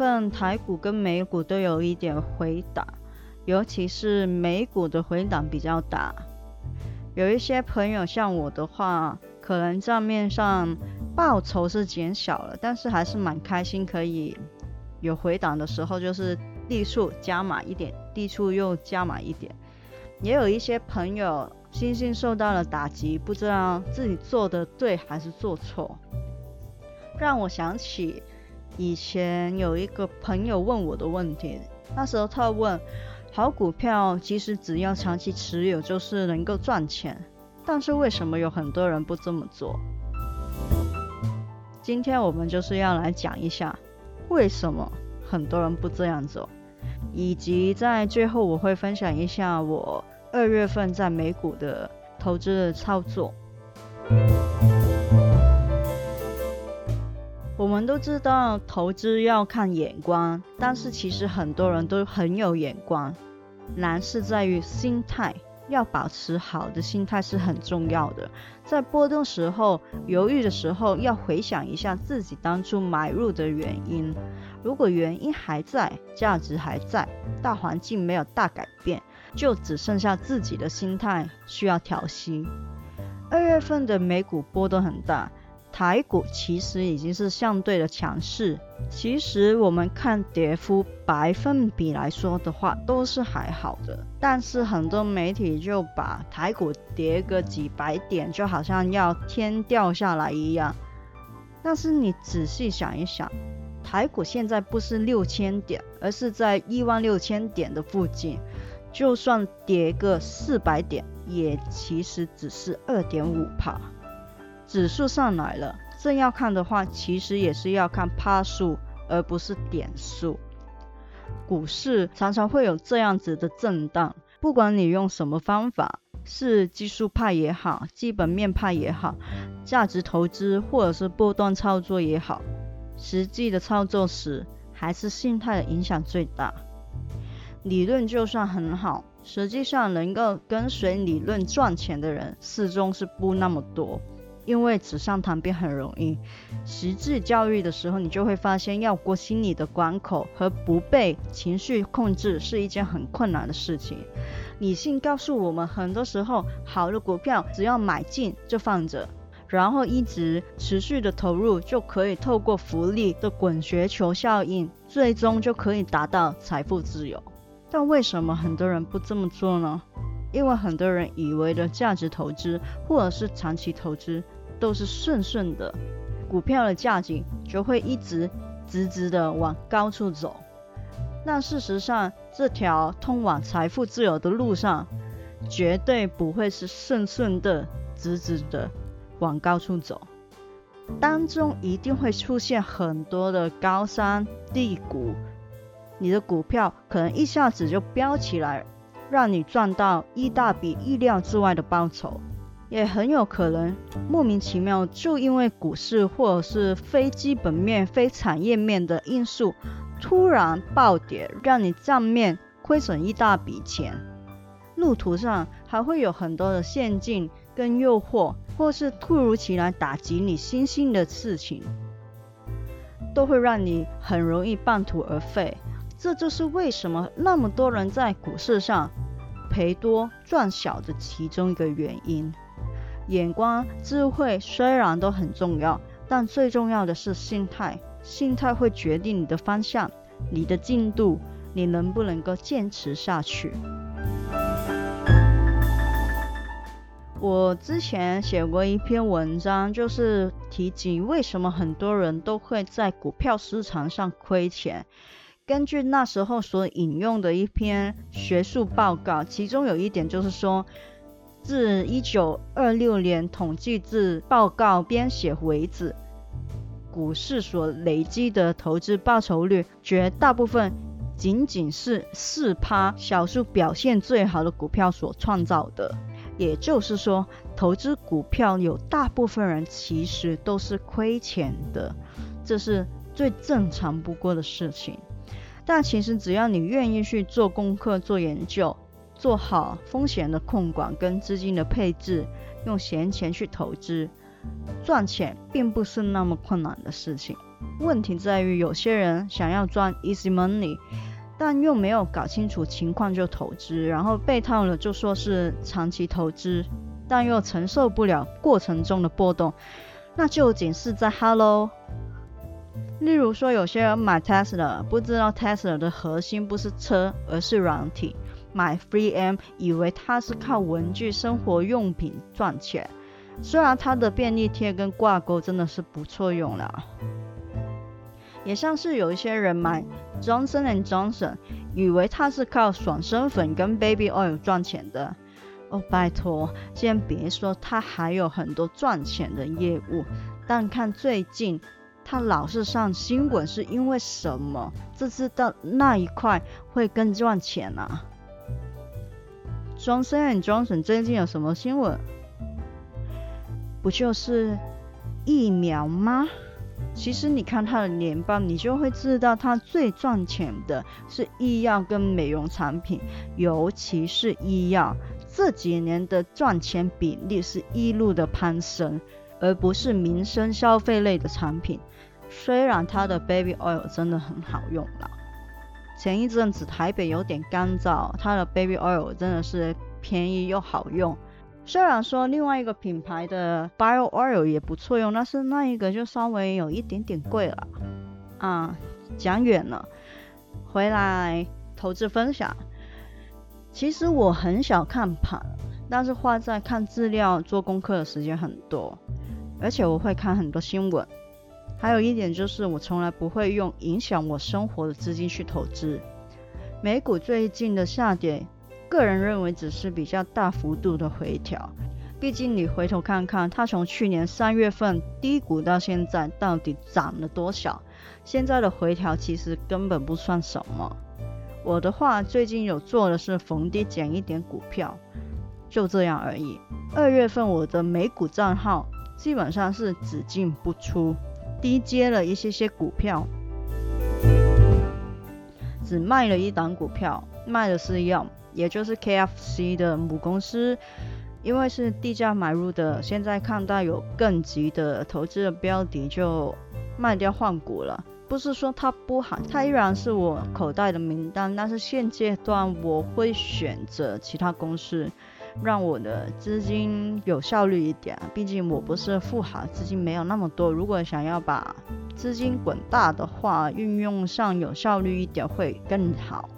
份台股跟美股都有一点回档，尤其是美股的回档比较大。有一些朋友像我的话，可能账面上报酬是减小了，但是还是蛮开心，可以有回档的时候，就是地数加码一点。地处又加码一点，也有一些朋友心性受到了打击，不知道自己做的对还是做错，让我想起以前有一个朋友问我的问题，那时候他问：好股票其实只要长期持有就是能够赚钱，但是为什么有很多人不这么做？今天我们就是要来讲一下，为什么很多人不这样做。以及在最后，我会分享一下我二月份在美股的投资的操作。我们都知道投资要看眼光，但是其实很多人都很有眼光，难是在于心态。要保持好的心态是很重要的。在波动时候、犹豫的时候，要回想一下自己当初买入的原因。如果原因还在，价值还在，大环境没有大改变，就只剩下自己的心态需要调息。二月份的美股波动很大。台股其实已经是相对的强势，其实我们看跌幅百分比来说的话，都是还好的。但是很多媒体就把台股跌个几百点，就好像要天掉下来一样。但是你仔细想一想，台股现在不是六千点，而是在一万六千点的附近，就算跌个四百点，也其实只是二点五帕。指数上来了，正要看的话，其实也是要看趴数，而不是点数。股市常常会有这样子的震荡，不管你用什么方法，是技术派也好，基本面派也好，价值投资或者是波段操作也好，实际的操作时，还是心态的影响最大。理论就算很好，实际上能够跟随理论赚钱的人，始终是不那么多。因为纸上谈兵很容易，实质教育的时候，你就会发现要过心理的关口和不被情绪控制是一件很困难的事情。理性告诉我们，很多时候好的股票只要买进就放着，然后一直持续的投入，就可以透过福利的滚雪球效应，最终就可以达到财富自由。但为什么很多人不这么做呢？因为很多人以为的价值投资或者是长期投资。都是顺顺的，股票的价值就会一直直直的往高处走。那事实上，这条通往财富自由的路上，绝对不会是顺顺的直直的往高处走，当中一定会出现很多的高山低谷。你的股票可能一下子就飙起来，让你赚到一大笔意料之外的报酬。也很有可能莫名其妙，就因为股市或者是非基本面、非产业面的因素突然暴跌，让你账面亏损一大笔钱。路途上还会有很多的陷阱跟诱惑，或是突如其来打击你信心的事情，都会让你很容易半途而废。这就是为什么那么多人在股市上赔多赚小的其中一个原因。眼光、智慧虽然都很重要，但最重要的是心态。心态会决定你的方向、你的进度，你能不能够坚持下去。我之前写过一篇文章，就是提及为什么很多人都会在股票市场上亏钱，根据那时候所引用的一篇学术报告，其中有一点就是说，自一九二六年统计至报告编写为止，股市所累积的投资报酬率，绝大部分仅仅是四趴少数表现最好的股票所创造的。也就是说，投资股票有大部分人其实都是亏钱的，这是最正常不过的事情。但其实只要你愿意去做功课、做研究，做好风险的控管跟资金的配置，用闲钱去投资，赚钱并不是那么困难的事情。问题在于有些人想要赚 easy money，但又没有搞清楚情况就投资，然后被套了就说是长期投资，但又承受不了过程中的波动，那究竟是在 Hello？例如说，有些人买 Tesla，不知道 Tesla 的核心不是车，而是软体；买 3M，以为它是靠文具、生活用品赚钱。虽然它的便利贴跟挂钩真的是不错用了，也像是有一些人买 Johnson and Johnson，以为它是靠爽身粉跟 Baby Oil 赚钱的。哦，拜托，先别说它还有很多赚钱的业务，但看最近。他老是上新闻，是因为什么？这次到那一块会更赚钱啊？Johnson Johnson 最近有什么新闻？不就是疫苗吗？其实你看他的年报，你就会知道他最赚钱的是医药跟美容产品，尤其是医药，这几年的赚钱比例是一路的攀升，而不是民生消费类的产品。虽然它的 baby oil 真的很好用啦，前一阵子台北有点干燥，它的 baby oil 真的是便宜又好用。虽然说另外一个品牌的 bio oil 也不错用，但是那一个就稍微有一点点贵了。啊，讲远了，回来投资分享。其实我很少看盘，但是花在看资料、做功课的时间很多，而且我会看很多新闻。还有一点就是，我从来不会用影响我生活的资金去投资。美股最近的下跌，个人认为只是比较大幅度的回调。毕竟你回头看看，它从去年三月份低谷到现在，到底涨了多少？现在的回调其实根本不算什么。我的话，最近有做的是逢低减一点股票，就这样而已。二月份我的美股账号基本上是只进不出。低接了一些些股票，只卖了一档股票，卖的是药，也就是 KFC 的母公司，因为是低价买入的，现在看到有更急的投资的标的，就卖掉换股了。不是说它不好，它依然是我口袋的名单，但是现阶段我会选择其他公司。让我的资金有效率一点，毕竟我不是富豪，资金没有那么多。如果想要把资金滚大的话，运用上有效率一点会更好。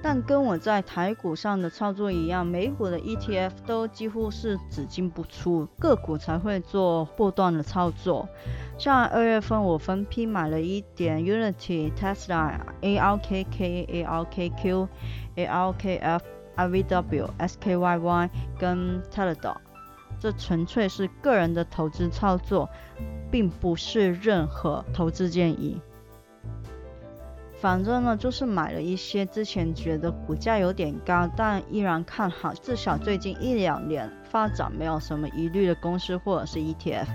但跟我在台股上的操作一样，美股的 ETF 都几乎是只进不出，个股才会做波段的操作。像二月份我分批买了一点 Unity、Tesla、ARKK、ARKQ、ARKF、IVW、SKYY 跟 Telador，这纯粹是个人的投资操作，并不是任何投资建议。反正呢，就是买了一些之前觉得股价有点高，但依然看好，至少最近一两年发展没有什么疑虑的公司或者是 ETF。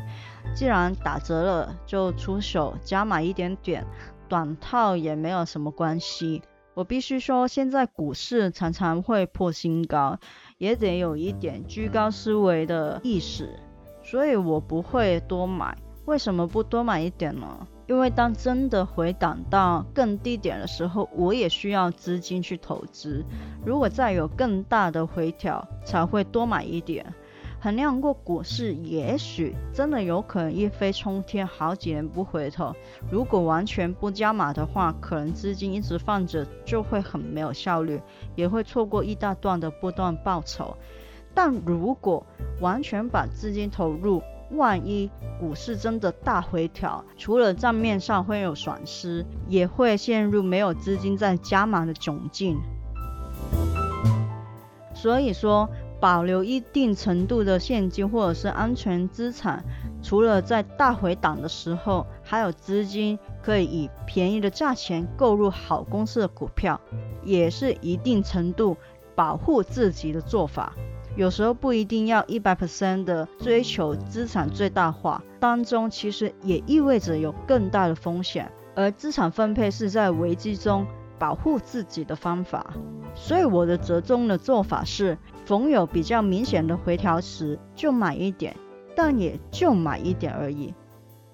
既然打折了，就出手加买一点点，短套也没有什么关系。我必须说，现在股市常常会破新高，也得有一点居高思维的意识，所以我不会多买。为什么不多买一点呢？因为当真的回档到更低点的时候，我也需要资金去投资。如果再有更大的回调，才会多买一点。衡量过股市，也许真的有可能一飞冲天，好几年不回头。如果完全不加码的话，可能资金一直放着就会很没有效率，也会错过一大段的波段报酬。但如果完全把资金投入，万一股市真的大回调，除了账面上会有损失，也会陷入没有资金再加码的窘境。所以说，保留一定程度的现金或者是安全资产，除了在大回档的时候，还有资金可以以便宜的价钱购入好公司的股票，也是一定程度保护自己的做法。有时候不一定要一百 percent 的追求资产最大化，当中其实也意味着有更大的风险，而资产分配是在危机中保护自己的方法。所以我的折中的做法是，逢有比较明显的回调时就买一点，但也就买一点而已，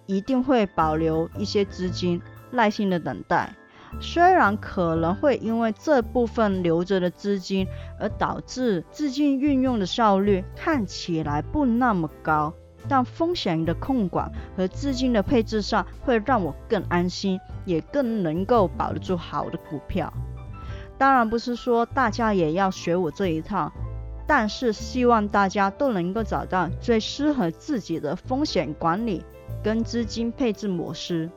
一定会保留一些资金，耐心的等待。虽然可能会因为这部分留着的资金而导致资金运用的效率看起来不那么高，但风险的控管和资金的配置上会让我更安心，也更能够保得住好的股票。当然不是说大家也要学我这一套，但是希望大家都能够找到最适合自己的风险管理跟资金配置模式。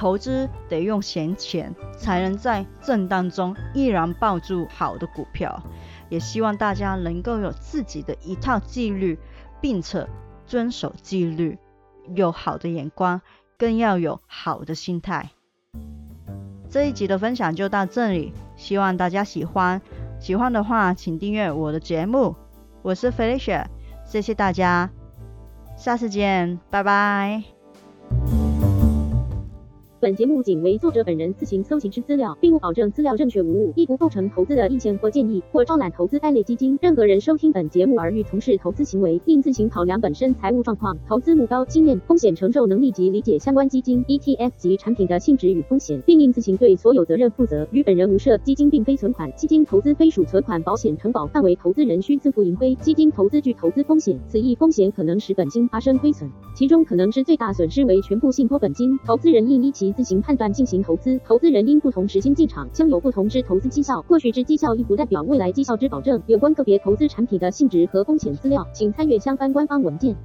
投资得用闲钱，才能在震荡中依然抱住好的股票。也希望大家能够有自己的一套纪律，并且遵守纪律，有好的眼光，更要有好的心态。这一集的分享就到这里，希望大家喜欢。喜欢的话，请订阅我的节目。我是 Felicia，谢谢大家，下次见，拜拜。本节目仅为作者本人自行搜集之资料，并不保证资料正确无误，亦不构成投资的意见或建议，或招揽投资该类基金。任何人收听本节目而欲从事投资行为，应自行考量本身财务状况、投资目标、经验、风险承受能力及理解相关基金、ETF 及产品的性质与风险，并应自行对所有责任负责。与本人无涉。基金并非存款，基金投资非属存款保险承保范围，投资人需自负盈亏。基金投资具投资风险，此一风险可能使本金发生亏损，其中可能之最大损失为全部信托本金。投资人应依其自行判断进行投资，投资人因不同时间进场，将有不同之投资绩效。过去之绩效亦不代表未来绩效之保证。有关个别投资产品的性质和风险资料，请参阅相关官方文件。